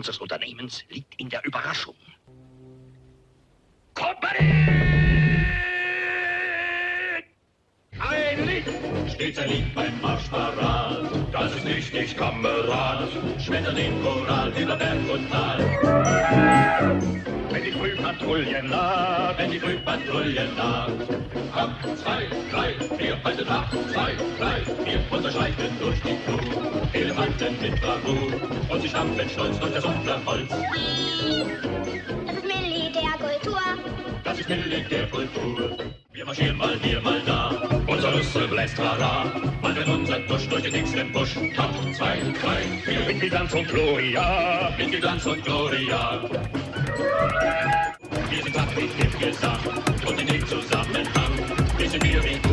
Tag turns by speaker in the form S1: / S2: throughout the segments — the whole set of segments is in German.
S1: unseres Unternehmens liegt in der Überraschung. Kompanie!
S2: Ein Lied! Stets ein Lied beim Marschparad. Das ist wichtig, Kamerad. Schmettert den Choral über Berg und Tal. Wenn die Frühpatrouille naht, wenn die Frühpatrouille naht. Acht, zwei, drei, vier, haltet acht, zwei, drei, vier, unterschreiten durch die Flur. Elefanten mit Bravour und sie stampfen stolz durch das Unterholz.
S3: Militärkultur.
S2: Das ist Militärkultur. Wir marschieren mal hier, mal da. Unser Rüssel bläst trara. Mal wenn unser Dusch durch den dicksten Busch. Top, zwei, drei, vier. Mit die Glanz und Gloria. Mit die Glanz und Gloria. Wir sind tapfer im Gesang und in dem Zusammenhang wissen wir, wie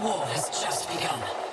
S4: war has just begun.